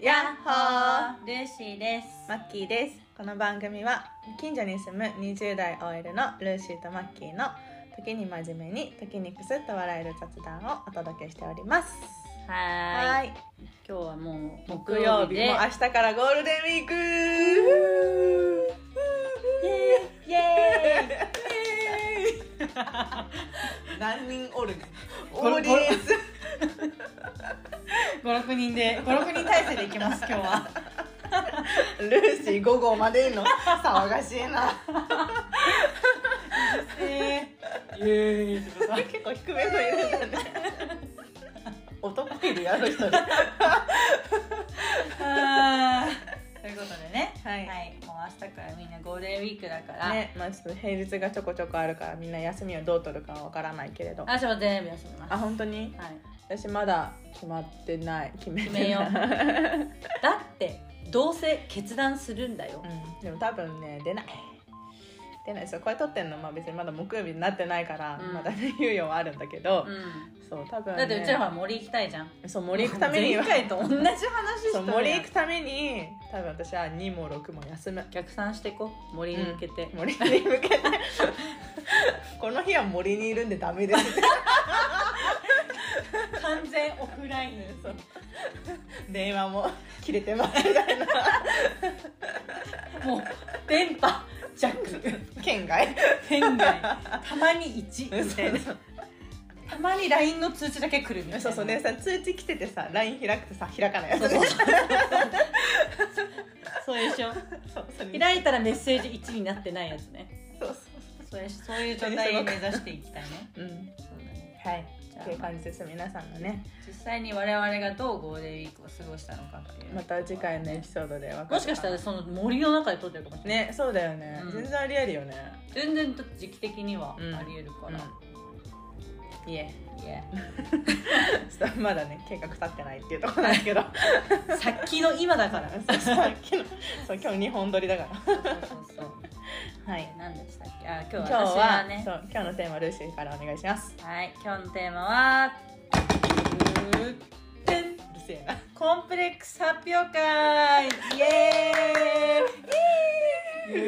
やっほー。ルーシーです。マッキーです。この番組は近所に住む20代 OL のルーシーとマッキーの時に真面目に時にクスッと笑える雑談をお届けしております。ははーい。今日はもう木曜日も明日からゴールデンウィーク。イエーイ。イエ何人おるオゴローディエンス五六人で五六人体制でいきます今日は。ルーシー5号までの騒がしいなえー、イエーイってこと結構低めのいるんだね男いるやろ一人ということでね。はいもう明日からみんなゴールデンウィークだから。ねまあちょっと平日がちょこちょこあるからみんな休みをどう取るかはわからないけれどあ私も全部休みます。本当に？はい。私まだ決まってない。決めてない決めようだってどうせ決断するんだよ。うん、でも多分ね出ない。出ない。そうこれ撮ってんの。まあ別にまだ木曜日になってないから、うん。まだね猶予はあるんだけど、うん。そう多分、ね、だってうちらは森行きたいじゃん。そう森行くために。は前回と同じ話しそうた森行くために多分私は2も6も休む。逆算していこう。森に向けて、森に向けて。この日は森にいるんでダメです。っ て完全オフライン。そう。電話も切れてます。みたいなもう電波弱。県外。県外。たまに1みたいなたまに LINE の通知だけ来るみたいな。そうそう。でさ通知来ててさ LINE 開くとさ開かない。やつそうそう。そうでしょ。そうそれ開いたらメッセージ1になってないやつね。そうそう。そういうそういう状態を目指していきたいね。うん。そうだね。はいっていう感じです皆さんのね。実際に我々がどうゴールデンウィークを過ごしたのかっていう。また次回のエピソードで分かるもしかしたらその森の中で撮ってるかもしれない。ねそうだよね、うん。全然ありえるよね。全然時期的にはうん。ありえるから、いえ。いやちょっとまだね計画立ってないっていうところなんですけど。さっきの今だから。さっきの。そう今日2本撮りだから。そうそうそうはい何でしたっけ？あ今日今日私ははね。そう今日のテーマルーシーからお願いします。はい今日のテーマはコンプレックス発表会。イエーイ。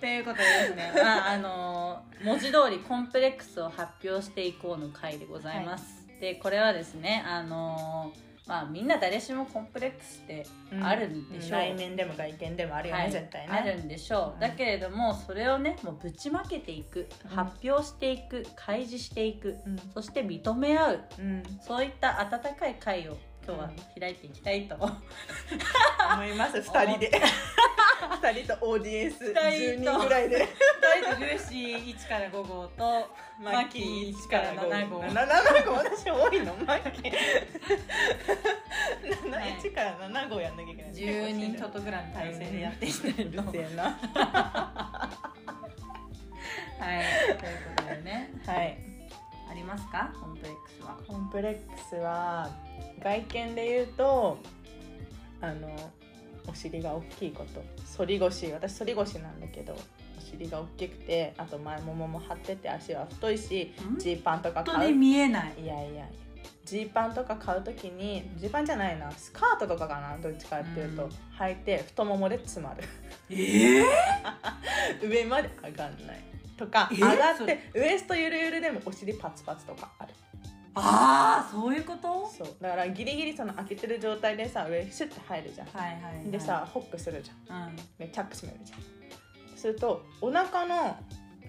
ということでですね、まああの文字通りコンプレックスを発表していこうの回でございます。でこれはですねあのまあみんな誰しもコンプレックスってあるんでしょう。内面でも外見でもあるよね、はい。絶対ね。あるんでしょう、だけれどもそれをねもうぶちまけていく、うん。発表していく開示していく、うん。そして認め合ううん。そういった温かい会を今日は開いていきたいと、思います2人で2人とオーディエンス二10人と。人ぐらいで。大体ルーシー1から5号と マッキー1から7号。7号。私多いの？マッキー。はい。1から7号やんなきゃいけない。10人トトグラム体制でやっていきたいと、うるせえな。はい。ということでね。はい。ありますか？コンプレックスは。コンプレックスは外見で言うとあのお尻が大きいこと。反り腰。私反り腰なんだけどお尻が大きくてあと前ももも張ってて足は太いしん？ジーパンとか本当に買う見えない。いやいやいや。ジーパンとか買う時にジーパンじゃないな。スカートとかかなどっちかっていうと、うん。履いて太ももで詰まる。ええ 上まで上がんない。とかえ上がってウエストゆるゆるでもお尻パツパツとかあるああそういうこと？そうだからギリギリその開けてる状態でさ上シュッて入るじゃん、はいはい、はい、でさホックするじゃん。うん。でチャック閉めるじゃん。するとお腹の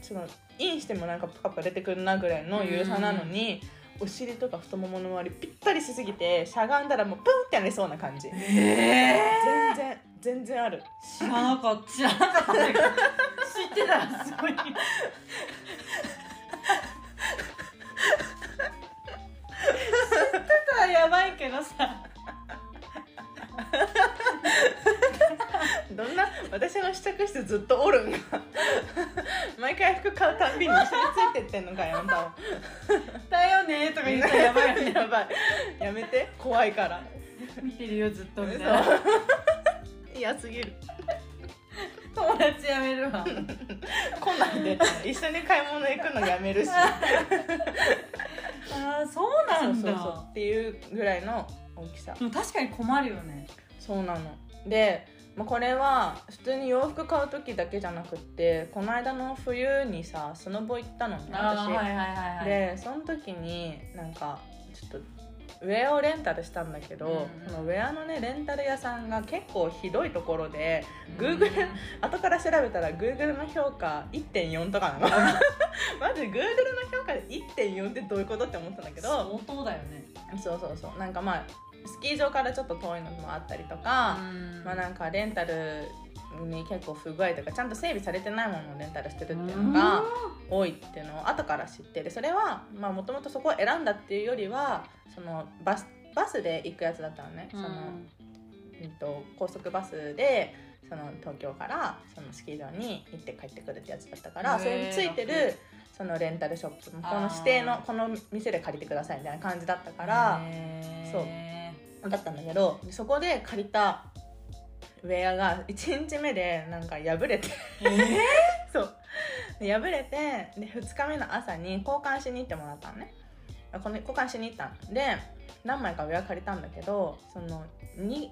そのインしてもなんかプカプカ出てくるなぐらいの緩さなのに、お尻とか太ももの周りぴったりしすぎてしゃがんだらもうプンってなりそうな感じ。ええ全然全然ある。知らなかった。知らなかった。知ってた。らすごいばいけどさ。どんな私の試着室ずっとおるんが。毎回服買うたんびに一緒についてってんのかよあんたは。だよねとか言ったらやばいよね。やばいやめて。怖いから。見てるよずっとみたいそなう嫌すぎる。友達やめるわ。来ないで。一緒に買い物行くのやめるしああそうなんだ。そうそうそう。っていうぐらいの大きさ。でも確かに困るよね。そうなの。で、まあ、これは普通に洋服買う時だけじゃなくってこの間の冬にさスノボ行ったのね私、はいはいはいはい。でその時になんかちょっとウェアをレンタルしたんだけど、うんそのウェアのねレンタル屋さんが結構ひどいところでうん。Google 後から調べたら Google の評価1.4とかなの。まず Google の評価で1.4ってどういうことって思ったんだけど。相当だよね。そうそうそう。なんかまあスキー場からちょっと遠いのもあったりとか、うん。まあなんかレンタルに結構不具合とかちゃんと整備されてないものをレンタルしてるっていうのが多いっていうのを後から知ってでそれはもともとそこを選んだっていうよりはそのバスバスで行くやつだったのね、うん。そのうんと高速バスでその東京からそのスキー場に行って帰ってくるってやつだったからそれについてるそのレンタルショップもこの指定のこの店で借りてくださいみたいな感じだったからそう。だったんだけどでそこで借りたウェアが1日目でなんか破れて。そう。で破れてで2日目の朝に交換しに行ってもらったのね。あこの交換しに行ったの。で何枚かウェア借りたんだけどその 3,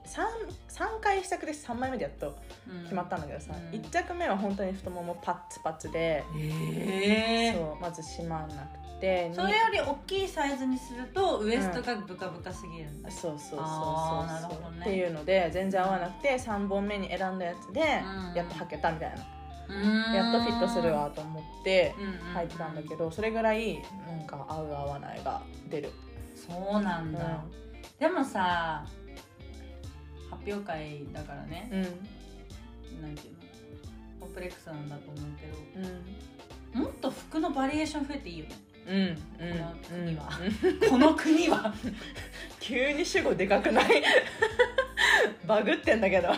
3回試着で3枚目でやっと決まったんだけどさ、うん。1着目は本当に太ももパッツパツで、へえそうまず閉まんなくてそれより大きいサイズにするとウエストがブカブカすぎるんだ、そうそうそうそうなるほどね。っていうので全然合わなくて3本目に選んだやつでうん。やっと履けたみたいな、うん。やっとフィットするわと思ってうんうん履いてたんだけどそれぐらいなんか合う合わないが出る、そうなんだ、でもさ発表会だからね。うん。なんていうの？コンプレックスなんだと思うけど。うん。もっと服のバリエーション増えていいよねうんうんこの国はうん。この国は。急に主語でかくない？バグってんだけど。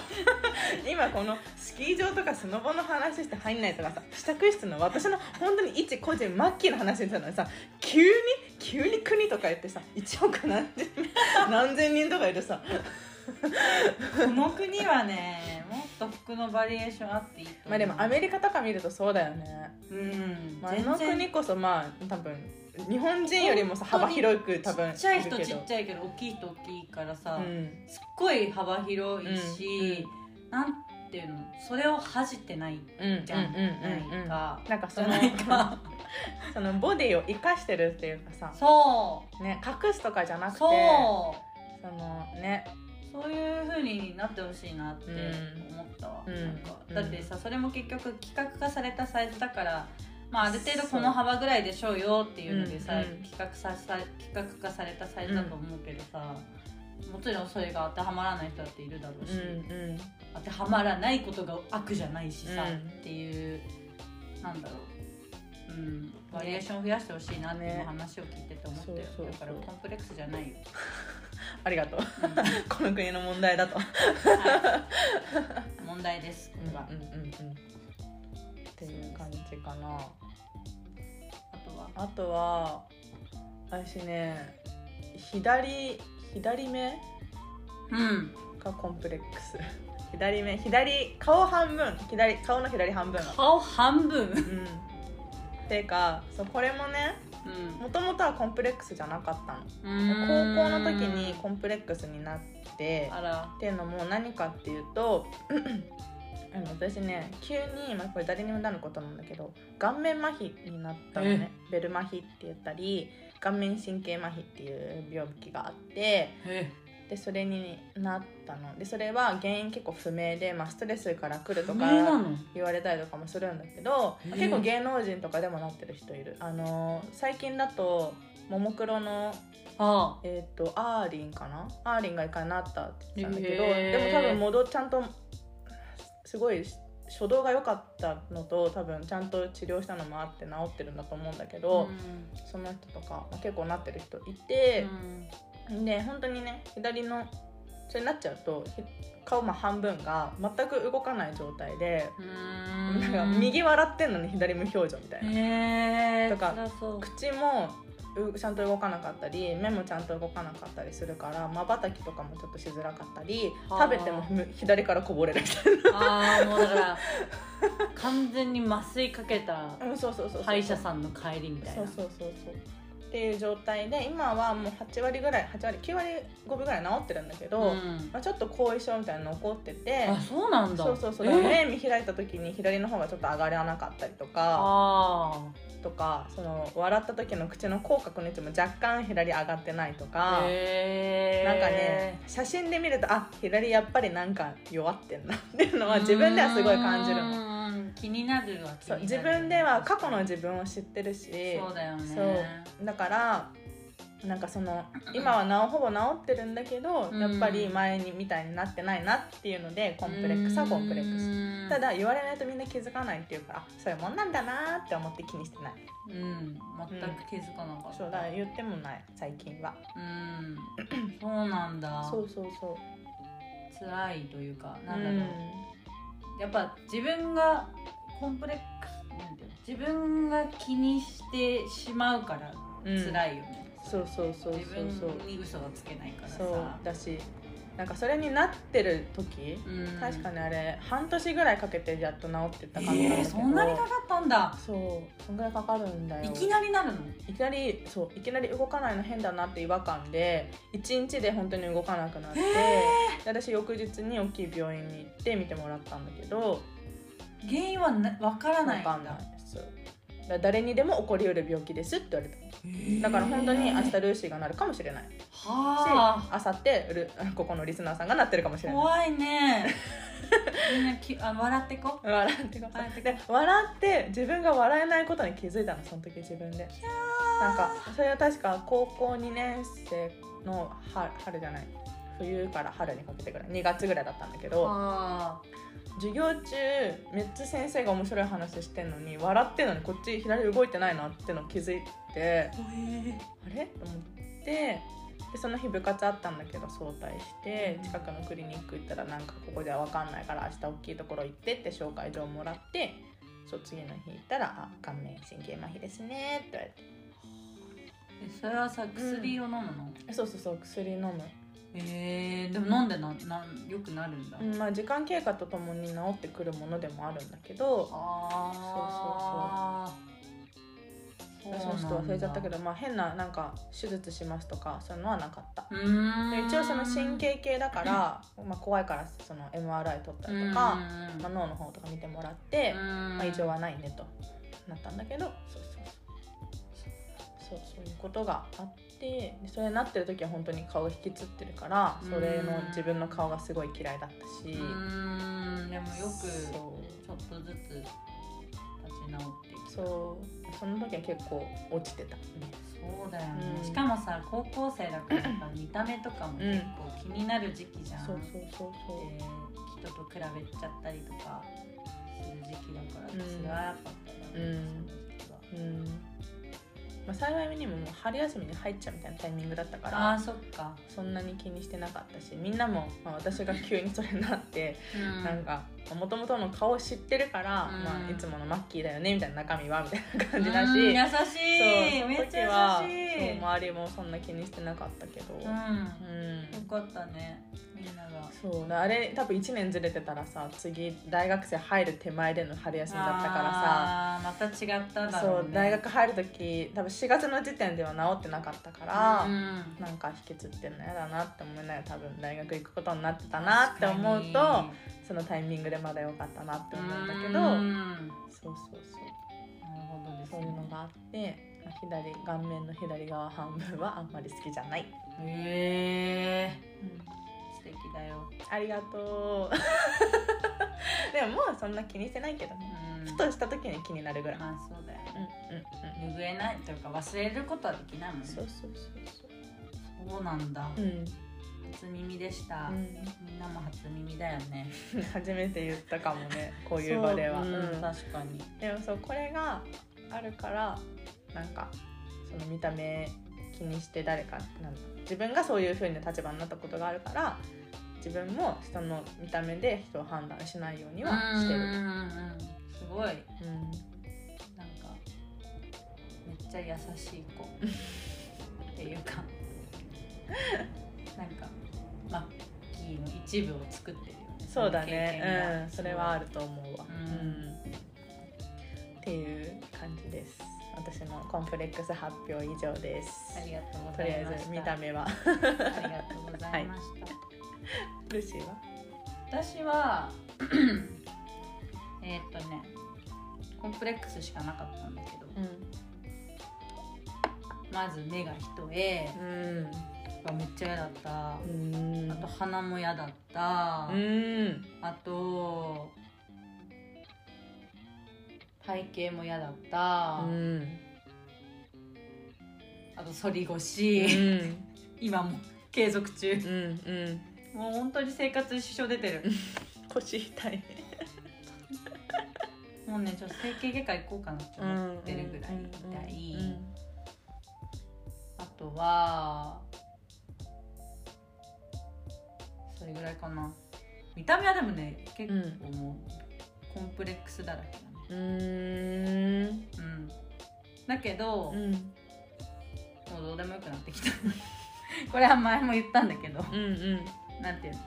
今このスキー場とかスノボの話して入んないとかさ支度室の私の本当に一個人マッキーの話してたのにさ急に急に国とか言ってさ1億何千何千人とかいるさ。この国はねもっと服のバリエーションあっていいとまあでもアメリカとか見るとそうだよね、うん。まあ、あの国こそまあ多分日本人よりもさ幅広く多分ちっちゃい人ちっちゃいけど大きい人大きいからさ、うん。すっごい幅広いし、なんていうのそれを恥じてないうんじゃん、うんうんうんうん。ないかなんか。そ のそのボディを生かしてるっていうかさそう。ね隠すとかじゃなくてそのねそういう風になってほしいなってうん。思った。わ、うん。なんか。うん。だってさそれも結局企画化されたサイズだから、まあ、ある程度この幅ぐらいでしょうよっていうのでさ、う。んうん。企画ささ企画化されたサイズだと思うけどさ、もちろんそれが当てはまらない人だっているだろうし、うんうん。当てはまらないことが悪じゃないしさ、うん。っていうなんだろう、うん、バリエーションを増やしてほしいなっていうね。話を聞いてて思ったよ、そうそうそう。だからコンプレックスじゃないよ、ありがとう。うん。この国の問題だと。はい。問題ですこれは、うんうんうんっていう感じかな。あとは？あとは私ね左左目うん。がコンプレックス。左目左顔半分。左顔の左半分。が顔半分？うん。っていうかそうこれもねうんもともとはコンプレックスじゃなかったの。高高校の時にコンプレックスになってっていうのも何かっていうと あの私ね急に、まあ、これ誰にもなることなんだけど顔面麻痺になったのね。ベル麻痺って言ったり顔面神経麻痺っていう病気があってえでそれになったの。でそれは原因結構不明で、まあ、ストレスから来ると不か言われたりとかもするんだけど、結構芸能人とかでもなってる人いる。あの最近だとももクロのあえっ、とアーリンかな？アーリンが一回なったって言ってたんだけど、でも多分戻ちゃんとすごい初動が良かったのと多分ちゃんと治療したのもあって治ってるんだと思うんだけあど、その人とか、まあ結構なってる人いて、で本当にね左のそれになっちゃうとひ顔まあ半分が全く動かない状態で、なんか右笑ってんのに左無表情みたいな。へえとか口もうちゃんと動かなかったり目もちゃんと動かなかったりするからまばたきとかもちょっとしづらかったりはあ。食べてもむ左からこぼれるみたいああもうだから 完全に麻酔かけた歯医者さんの帰りみたいな。そうそうそうそうっていう状態で今はもう8割ぐらい8割9割5分ぐらい治ってるんだけど、うん。まあ、ちょっと後遺症みたいなの残っててあそうなんだ。そうそうそう。え？ー目見開いた時に左の方がちょっと上がらなかったりとかあとかその笑った時の口の口角の位置も若干左上がってないとあか。なんかね写真で見るとあ左やっぱりなんか弱ってんなっていうのは自分ではすごい感じるの。の気になるわそう自分では過去の自分を知ってるしそうだよね。そうだからなんかその 今はなおほぼ治ってるんだけど、うん。やっぱり前にみたいになってないなっていうのでコンプレックスはコンプレックス。スただ言われないとみんな気づかないっていうからあそういうもんなんだなって思って気にしてない。うん。全く気づかなかった、そうだ言ってもない最近は。うん。そうなんだ。そうそうそう。辛いというかなうんだろう、やっぱ自分がコンプレックスなんていうの？自分が気にしてしまうからうん辛いよね、そうそうそう自そうそう。分に嘘がつけないからさ。そうだしなんかそれになってる時、うん。確かにあれ半年ぐらいかけてやっと治ってった感じなんだえー、そんなにかかったんだ。そうそんぐらいかかるんだよ。いきなりなるの？いきなりそういきなり動かないの変だなって違和感で1日で本当に動かなくなって、で私翌日に大きい病院に行って見てもらったんだけど。原因はな分からないんだ誰にでも起こりうる病気ですって言われた。だから本当に明日ルーシーがなるかもしれない。しはあ。明後日ルここのリスナーさんがなってるかもしれない。怖いね。みんなき あ笑ってこ。笑ってこ。笑ってで笑って自分が笑えないことに気づいたのその時自分で。なんかそれは確か高校2年生の春春じゃない。冬から春にかけてぐらい。2月ぐらいだったんだけど。あ授業中めっちゃ先生が面白い話してんのに笑ってんのにこっち左動いてないなっての気づいてあれ？と思って。でその日部活あったんだけど早退して近くのクリニック行ったらなんかここじゃ分かんないから明日大きいところ行ってって紹介状もらってそう次の日行ったら「あ顔面神経麻痺ですね」って言われて。えそれはさ薬を飲むの、えそうそうそう薬飲む、えー、でも飲んでななんよくなるんだ、うんまあ、時間経過とともに治ってくるものでもあるんだけど。ああそう私もちょっと忘れちゃったけど、まあ、変ななんか手術しますとかそういうのはなかった。一応その神経系だから、まあ、怖いからその MRI 取ったりとか、まあ、脳の方とか見てもらって、まあ、異常はないねとなったんだけど。そうそうそう。そうそういうことがあってでそれになってる時は本当に顔が引きつってるからそれの自分の顔がすごい嫌いだったし、でもよくちそょっとずつ立ち直っていくうそう。その時は結構落ちてた。ねそうだよね、うん。しかもさ高校生だから見た目とかも結構気になる時期じゃん、そうそうそうそう。で人と比べちゃったりとかする時期だからうん。辛かっただろうね、うん。その時期は。うんまあ、幸いにももう春休みに入っちゃうみたいなタイミングだったかあらあそっか、そんなに気にしてなかったしみんなも、まあ、私が急にそれになってうん。なんかもともとの顔を知ってるから、うん。まあ、いつものマッキーだよねみたいな中身はみたいな感じだし、うん優しい。めっちゃ優しい。周りもそんな気にしてなかったけど、うん。うん。よかったねみんなが。そうだ。あれ多分1年ずれてたらさ次大学生入る手前での春休みだったからさ。また違っただろう、ね、そう大学入る時多分4月の時点では治ってなかったから、うん。なんか引きつってんのやだなって思いながら多分大学行くことになってたなって思うとそのタイミングでまだ良かったなって思うんだけどうん。そうそうそうなるほどですそういうのがあってまあ左顔面の左側半分はあんまり好きじゃない、へえ素敵だよ、ありがとう。でももうそんな気にしてないけどね。うん、ふとした時に気になるぐらい、まあそうだよ。うんうん拭えないというか忘れることはできないもんね。そうそうそうそう。なんだ、そううん、初耳でした、うん。みんなも初耳だよね。初めて言ったかもね こういう場では。そう。うんうん。確かに。でもそうこれがあるからなんかその見た目気にして誰かなんだ自分がそういう風な立場になったことがあるから自分も人の見た目で人を判断しないようにはしてる。うんうん。うんすごい。なんかうんめっちゃ優しい子。っていうか。なんかマッキーの一部を作ってるよね。そうだね。が。うん。それはあると思うわ、う。んうん。っていう感じです。私のコンプレックス発表以上です。ありがとうごとりあえずざいました見た目は。ありがとうございました、ルシーは？私は えーっとねコンプレックスしかなかったんだけど。まず目が一重うんがめっちゃ嫌だった、うん。あと鼻も嫌だった、うん。あと体型も嫌だった、うん。あと反りう腰、ん。今も継続中。うんうん。もう本当に生活に支障出てる。腰痛い。もうねちょっと整形外科行こうかなって思ってるぐらい痛い、あとはそれぐらいかな。見た目はでもね結構もうコンプレックスだらけだね。うんうん。うん。だけど、うん。もうどうでもよくなってきた。これは前も言ったんだけどうんうん。なんていうの？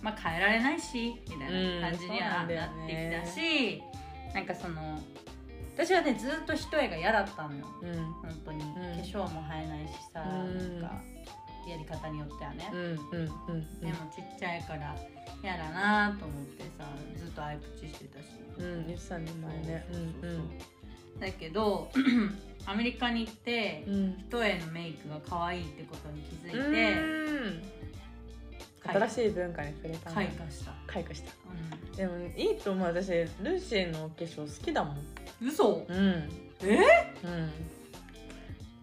まあ変えられないしみたいな感じにはなってねきたし、なんかその私はねずっと一重が嫌だったのよ。うん。本当に、ん。化粧も生えないしさ、うん。なんかやり方によってはね、うんうんうんでもちっちゃいから嫌だなと思ってさずっとアイプチしてたし、うん言ってたね前ね。だけど アメリカに行って、うん。一重のメイクが可愛いってことに気づうんいて、うん。新しい文化に触れた開花した、開花した。うでもいいと思う。私ルーシーのお化粧好きだもんん、嘘。うん。え？うん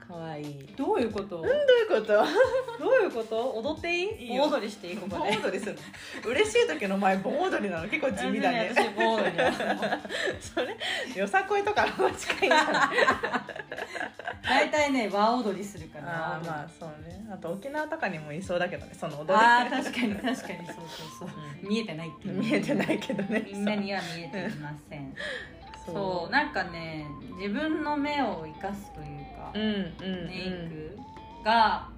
可愛い。いどういうこと？どういうこと？どういうこと？踊っていい？いいよ。盆踊りしていい？ここ盆で踊りするの嬉しい時の前盆踊りなの。結構地味だね。私盆踊りだそれよさこいとかの近いんじゃな。い 大体ね和踊りするから。あーまあそうね。あと沖縄とかにもいそうだけどね。その踊り。あー確かに確かに。そうそうそう、う見えてないっていう。見えてないけどね。みんなには見えていません。そそう。なんかね自分の目を生かすというメイクが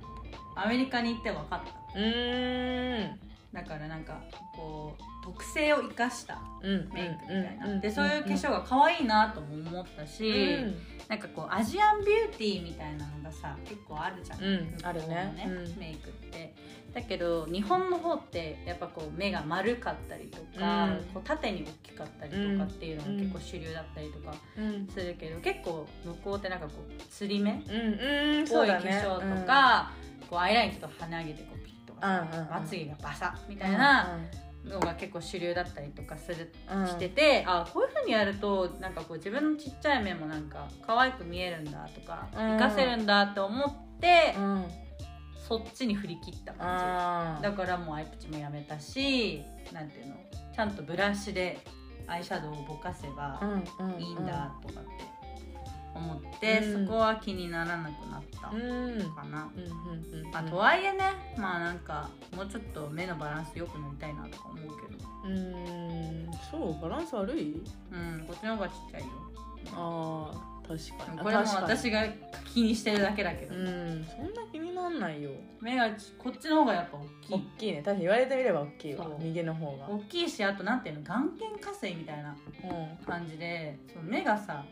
アメリカに行って分かった。うーん。だからなんかこう特性を生かしたうんメイクみたいな、うんでそういう化粧が可愛いなとも思ったし、うん。なんかこうアジアンビューティーみたいなのがさ結構あるじゃん、うんあるね。うん。メイクって。だけど日本の方ってやっぱこう目が丸かったりとか、うん。こう縦に大きかったりとかっていうのが結構主流だったりとかうん。するけど、結構向こうってなんかこうつり目っうんうんぽい化粧とか、こうアイラインちょっと鼻上げてこうピッとかさ、うんうんうん。まつげがバサッみたいなのが結構主流だったりとかするしてて、あこういうふうにやるとなんかこう自分のちっちゃい目もなんか可愛く見えるんだとか、うん。活かせるんだって思って、うん。うんそっちに振り切った感あじだからもうアイプチもやめたしなんていうのちゃんとブラシでアイシャドウをぼかせばいいんだとかって思って、うん。そこは気にならなくなったかな。うんうんうんまあ、とはいえねまあなんかもうちょっと目のバランス良くなりたいなとか思うけど。うん。そうバランス悪い？うんこっちの方がちっちゃいよ。あー確かに。これも私が気にしてるだけだけど、うんそんな気になんないよ。目がちこっちの方がやっぱ大き大いきいね。確かに言われてみれば大きいわ。右の方が。大きいしあとなんていうの？眼瞼下垂みたいなうん。感じでその目がさ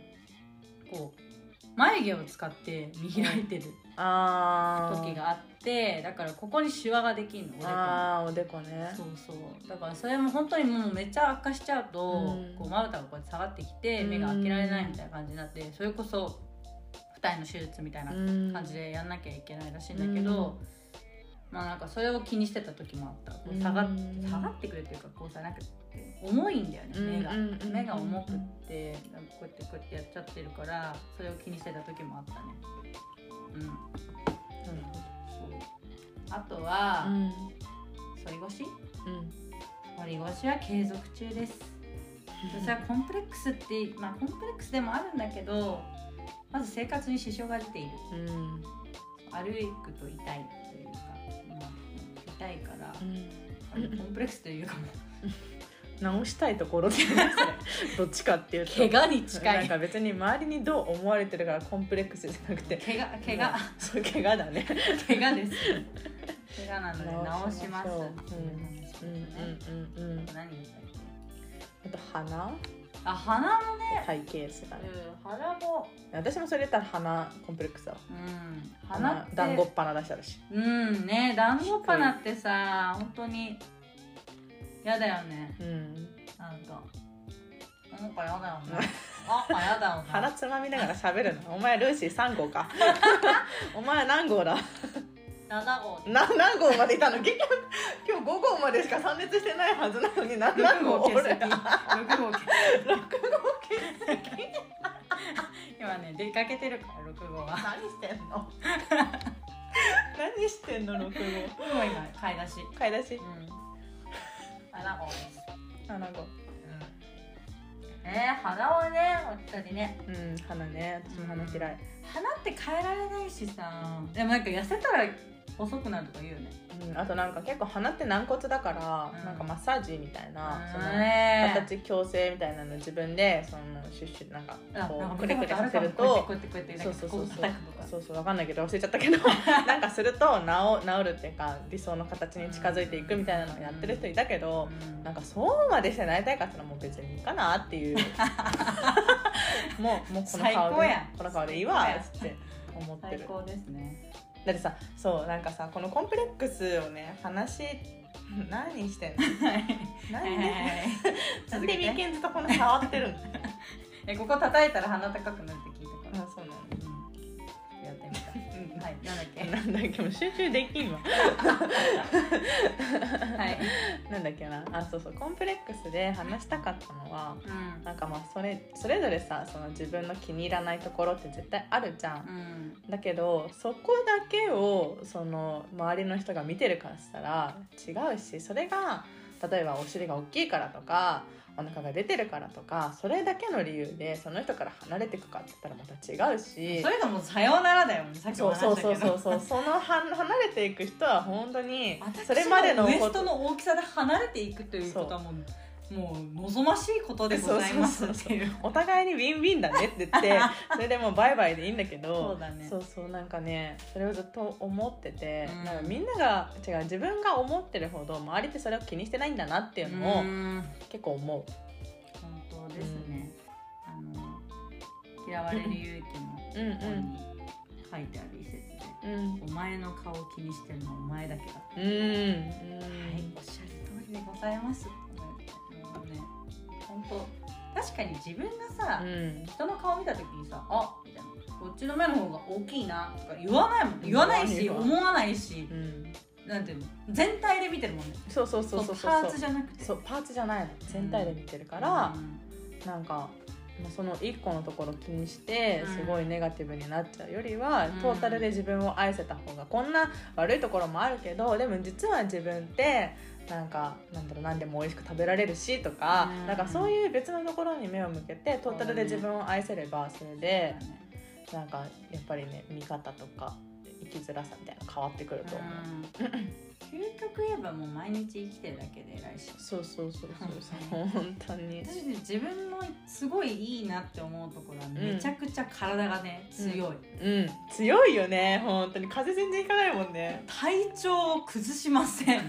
こう眉毛を使って見開いてる時があってだからここにシワができるのおでこに。あーおでこね。そうそう。だからそれも本当にもうめっちゃ悪化しちゃうと、うん。こうまぶたがこうやって下がってきてうん。目が開けられないみたいな感じになってそれこそ二重の手術みたいな感感じでやんなきゃいけないらしいんだけど、まあなんかそれを気にしてた時もあった。下が下がってくるっていうかこうさなんか重いんだよね目が、目が重くってこうやってこうやってやっちゃってるからそれを気にしてた時もあったね。うん。そう。あとはうん反り腰？うん。反り腰は継続中です。私はコンプレックスってまあコンプレックスでもあるんだけどまず生活に支障が出ている。うん。歩くと痛い痛いから、うん。コンプレックスというかも直したいところでね。そ れどっちかっていうと。怪我に近い。なんか別に周りにどう思われてるからコンプレックスじゃなくて。怪我怪我。そう怪我だね。怪我です。怪我なので直します。うっていう。ん。うんうんうん何あと鼻？あ鼻もね。体型すがね。うん鼻も。私もそれ言ったら鼻コンプレックスだわ。うん。鼻団子っ鼻出してあるし。うんね団子っ鼻ってさ本当に。嫌だよね。うん。なんか。なんか嫌だよね。なんか嫌だよね。鼻つまみながら喋るの。お前ルーシー3号か。お前何号だ7号。な何号までいたの？結局今日5号までしか参列してないはずなのに何何号6号欠俺席。6号欠6号席。今ね出かけてるから6号は。何してんの？何してんの6号？もう今買い出し。買い出し？うん。7号です。7号。えー、鼻はね本当にね。うん鼻ね。私も鼻嫌い、鼻って変えられないしさ。でもなんか痩せたら細くなるとか言うよね。うん、あとなんか結構鼻って軟骨だから、うん。なんかマッサージみたいな、そのね形矯正みたいなの自分でそのシュッシュなんかこうくるくるさせるとそうそうそうこそうそうそうわかんないけど忘れちゃったけど。なんかすると治治るっていうか理想の形に近づいていくみたいなのをやってる人いたけど、うん。なんかそうまでしてなりたいかっていうのはもう別にいいかなっていう。もうもうこの最顔でこの顔でいいわって思ってる。最高ですねだってさそうなんかさこのコンプレックスをね話 何してんの？何？でなんで眉間ずっとこの触ってるの？えここ叩いたら鼻高くなるって聞いたから。あそうなのうはいなんだっけ。なんだっけもう集中できんわ。はい。なんだっけな。あそうそうコンプレックスで話したかったのはうん。なんかまあそれそれぞれさその自分の気に入らないところって絶対あるじゃん、うん。だけどそこだけをその周りの人が見てるからしたら違うしそれが例えばお尻が大きいからとかお腹が出てるからとかそれだけの理由でその人から離れていくかって言ったらまた違うしそれがもうさようならだよさっきもそうそう話したけど。そうそうそうそのは離れていく人は本当に私それまでのウエストの大きさで離れていくということはもうもう望ましいことでございますっていう。お互いにウィンウィンだねって言って それでもうバイバイでいいんだけどそうだね。そうそうなんかねそれをずっと思ってて、うん。なんかみんなが違う自分が思ってるほど周りってそれを気にしてないんだなっていうのをうん。結構思う。本当ですね、あの嫌われる勇気のうん本に書いてある一節でうん「お前の顔を気にしてるのはお前だけだ」うんうん。はいおっしゃる通りでございますね。本当。確かに自分がさ、うん。人の顔見た時にさ「あみたいな。こっちの目の方が大きいな」とか言わないもん言わないし思わないしうん。なんていうの？全体で見てるもんね。そうそうそうそうそうパーツじゃなくて。そうパーツじゃないの。全体で見てるから、なんかまあその一個のところ気にしてうん。すごいネガティブになっちゃうよりは、うん。トータルで自分を愛せた方がこんな悪いところもあるけどでも実は自分ってなんかなんだろう何でも美味しく食べられるしとか、うん。なんかそういう別のところに目を向けてトータルで自分を愛せればそれでなんかやっぱりね見方とか生きづらさみたいなの変わってくると思う。究極言えばもう毎日生きてるだけで偉いしそうそうそうそうそう本当に。私ね自分のすごいいいなって思うところはめちゃくちゃ体がね、強い。うん。強いよね本当に。風邪全然ひかないもんね。体調を崩しません。う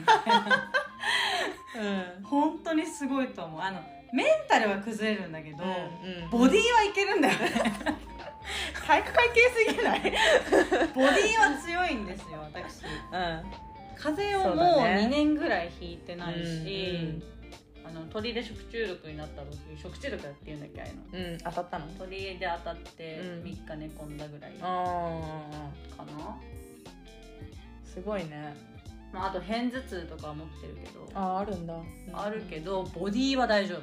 ん。本当にすごいと思う。あのメンタルは崩れるんだけど、うんうん。ボディはいけるんだよね。体育会系すぎない？ボディは強いんですよ私。うん風邪をもうそうだね。2年ぐらい引いてないし、うんあの鳥で食中毒になった時食中毒だっていうんだっけああいうの。うん当たったの？鳥で当たってうん。3日寝込んだぐらいかあな、ー。すごいね。まあ、あと片頭痛とかは持ってるけど。あーあるんだ。あるけどボディは大丈夫。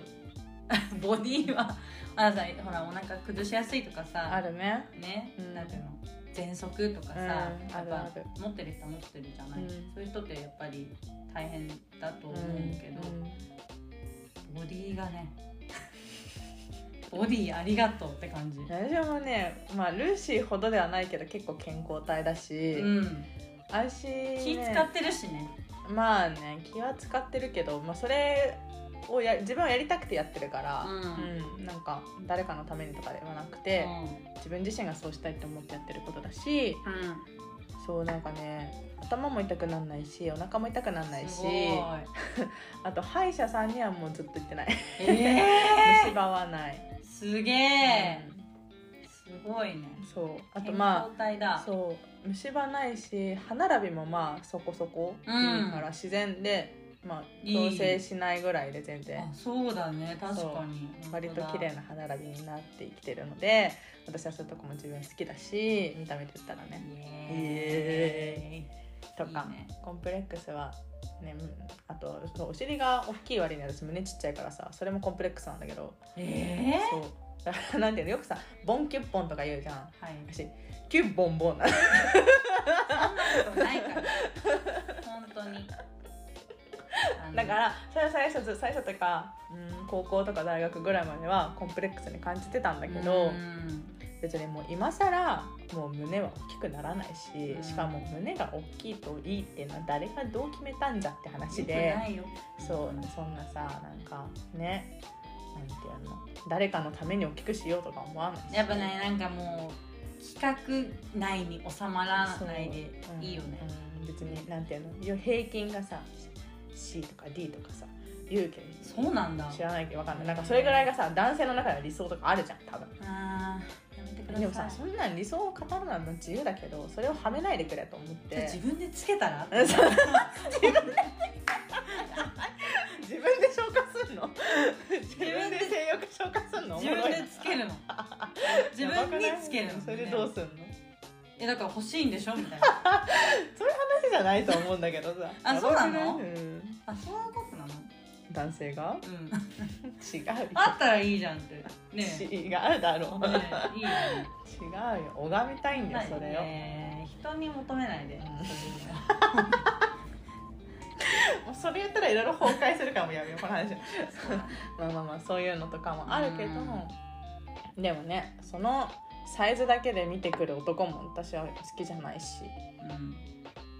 ボディはあのさほらお腹崩しやすいとかさ。あるね。ね、うん。なんていうの？喘息とかさ、うんやっぱ持ってる人は持ってるじゃない、うん。そういう人ってやっぱり大変だと思うけど、ボディがね ボディありがとうって感じ。私もねまあルーシーほどではないけど結構健康体だし、うん。私、ね、気使ってるしね。まあね気は使ってるけど、まあ、それをや自分はやりたくてやってるから、うん。うんなんか誰かのためにとかではなくて、自分自身がそうしたいと思ってやってることだしそうなんかね頭も痛くならないしお腹も痛くならないしすごい。あと歯医者さんにはもうずっと行ってない。え 虫歯はない、ー、すげえ、うんすごいね。そう。あと健まあそう。虫歯ないし歯並びもまあそこそこいいから自然で、まあいい矯正しないぐらいで全然。あそうだね。確かに。割と綺麗な歯並びになって生きてるので私はそういうとこも自分好きだし見た目で言ったらね。イエーイ。とかね。コンプレックスはねうん。あとそうお尻が大きい割に私胸ちっちゃいからさそれもコンプレックスなんだけど。えー、そう。だからなんていうのよくさボンキュッポンとか言うじゃん。はい。私キュッボンボンなそんなことないから。本当にだから最初ず最初とか、うん、高校とか大学ぐらいまではコンプレックスに感じてたんだけど、うん。別にもう今更もう胸は大きくならないし、うん。しかも胸が大きいといいっていうのは誰がどう決めたんじゃって話でそうそんなさなんかねなんていうの誰かのために大きくしようとか思わないし。やっぱねなんかもう企画内に収まらないでいいよね、う。ん。別になんていうのよ平均がさ C とか D とかさ言うけどそうなんだ。知らないけどわかんない。なんかそれぐらいがさ男性の中では理想とかあるじゃん多分。あーやめてください。でもさそんなん理想を語るのは自由だけどそれをはめないでくれと思って。自分でつけたら？うんそう自分で消化すんの？自分で性欲消化すんの？自分でつけるの。自分につけるの、それでどうすんの？えだから欲しいんでしょ？みたいな。そういう話じゃないと思うんだけどさ。あそうなの？うん。あそういうことなの？男性が？うん。違うよ。あったらいいじゃんって。ね違うだろう、えねえいいよね。違うよ。拝みたいんだよそれを、ねえ人に求めないで、うん。それ 言ったらいろいろ崩壊するからもうやめようこの話。まあまあまあそういうのとかもあるけど、でもねそのサイズだけで見てくる男も私は好きじゃないし。うん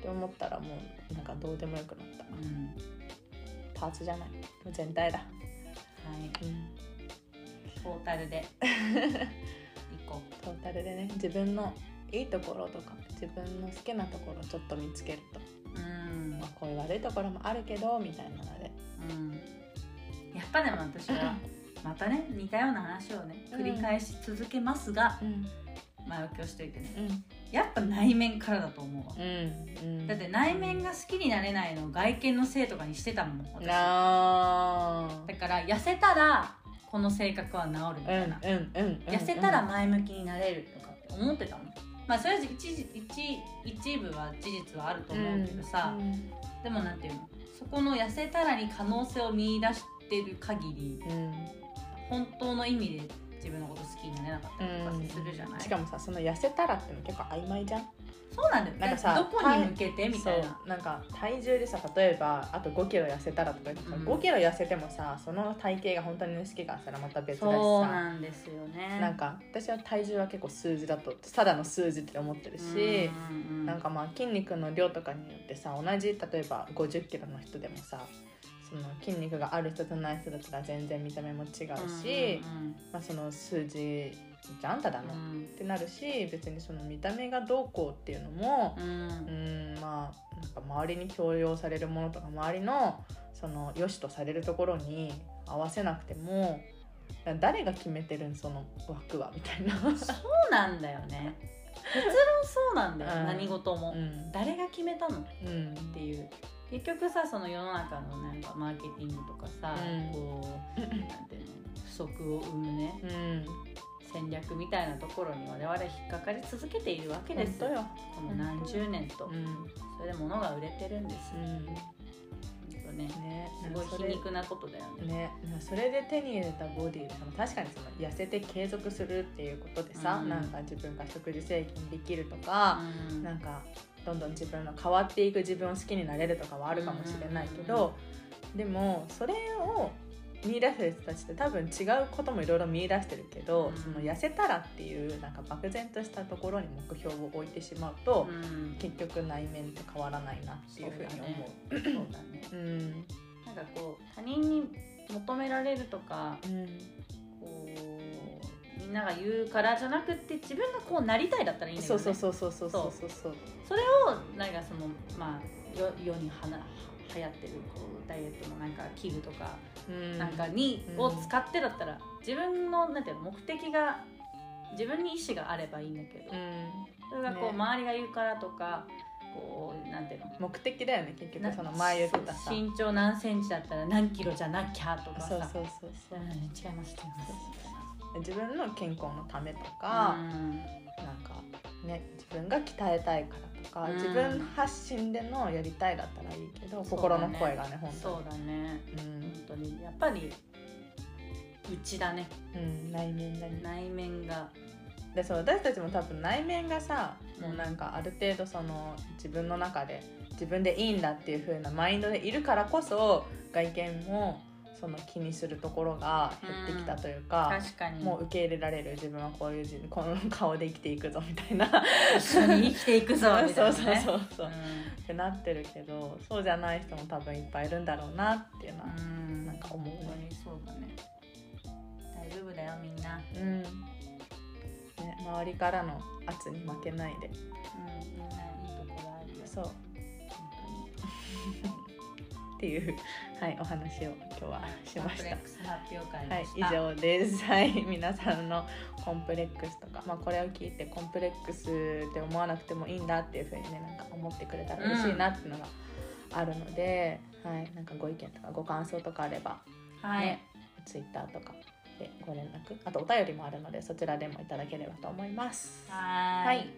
って思ったらもうなんかどうでもよくなったうんパーツじゃない。もう全体だ、はい。うん、トータルで。行こトータルでね。自分のいいところとか自分の好きなところをちょっと見つけると、ううん。まあ、こういう悪いところもあるけどみたいなので。うん。やっぱでも私は またね似たような話をね繰り返し続けますが、うん。前置きをしといてね。うん。やっぱ内面からだと思うわ、うん。うん。だって内面が好きになれないのを外見のせいとかにしてたもん私。なだから痩せたらこの性格は治るみたいな、うんうんうんうん痩せたら前向きになれるとかって思ってたのまあそれは一時一一部は事実はあると思うけどさ、でもなんていうの？そこの痩せたらに可能性を見出してる限りうん本当の意味で自分のこと好きになれなかったりとかするじゃない、しかもさその痩せたらっての結構曖昧じゃん。そうなんだよ。なんかさどこに向けてみたいな。なんか体重でさ例えばあと5キロ痩せたらとか言ってさ、うん。5キロ痩せてもさその体型が本当に好きかしたらまた別だしそうさなんですよね。なんか私は体重は結構数字だとただの数字って思ってるし、うんうんなんかまあ筋肉の量とかによってさ同じ例えば5 0キロの人でもさその筋肉がある人とない人だったら全然見た目も違うし、うんまあ、その数字じゃんただの、うんってなるし別にその見た目がどうこうっていうのもうん。うんまあなんか周りに強要されるものとか周りのその良しとされるところに合わせなくても誰が決めてるんその枠はみたいな。そうなんだよね。結論そうなんだよ、うん。何事も、うん。誰が決めたの？っうん。ていう結局さその世の中のなんかマーケティングとかさ、うん。こうなんていうの不足を生むねうん。戦略みたいなところに我々引っかかり続けているわけです。よ。この何十年と、うん。それで物が売れてるんです。よ、うん。ね。ね。すごい皮肉なことだよね。ね、それで手に入れたボディでさ確かにその痩せて継続するっていうことでさ、うん。なんか自分が食事制限できるとか、うん。なんかどんどん自分の変わっていく自分を好きになれるとかはあるかもしれないけど、でもそれを見出してる人たちって多分違うこともいろいろ見出してるけど、うん。その痩せたらっていうなんか漠然としたところに目標を置いてしまうと、うん。結局内面って変わらないなっていうふうに思う。そうだね。うん。なんかこう他人に求められるとかうん。こうみんなが言うからじゃなくて自分がこうなりたいだったらいいんだけど、ね、そうそうそうそうそうそうそうそれをなんかそのまあ世世にはな流行ってるこうダイエットのなんか器具とかうん。なんかに、うんを使ってだったら自分のなんていうの目的が自分に意思があればいいんだけど、うん。それがこう、ね周りが言うからとかこうなんていうの。目的だよね結な局その前言ってたさ。身長何センチだったら何キロじゃなきゃとかさ。そうそうそうそう。うん違います違います自分の健康のためとみか、うん。なんかね自分が鍛えたいからとか、うん。自分発信でのやりたいだったらいいけど、心ね。の声がね本そう当だね。に本当にやっぱり内だね。うん、うん、内面だね。内面が。でそう私たちも多分内面がさもうなんかある程度その自分の中で自分でいいんだっていう風なマインドでいるからこそ外見もその気にするところが減ってきたというか、確かに。もう受け入れられる自分はこういう自この顔で生きていくぞみたいな。一緒に生きていくぞみたいなね。そうそうそうそう、う。ってなってるけどそうじゃない人も多分いっぱいいるんだろうなっていうのは、ん。なんか思う。ねそうだね大丈夫だよみんな。うん。ね、周りからの圧に負けないで。うん。みんないいところあるよ。そう。本っていう、はい、お話を今日はしましたはい以上です。はい、皆さんのコンプレックスとか、まあ、これを聞いてコンプレックスって思わなくてもいいんだっていうふうにね、なんか思ってくれたら嬉しいなっていうのがあるので、はい、なんかご意見とかご感想とかあれば、はい、ね、ツイッターとかでご連絡、あとお便りもあるので、そちらでもいただければと思います。ははい、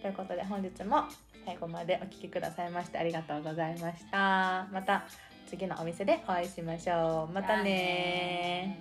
ということで本日も最後までお聞きくださいましてありがとうございました。また次のお店でお会いしましょう。またね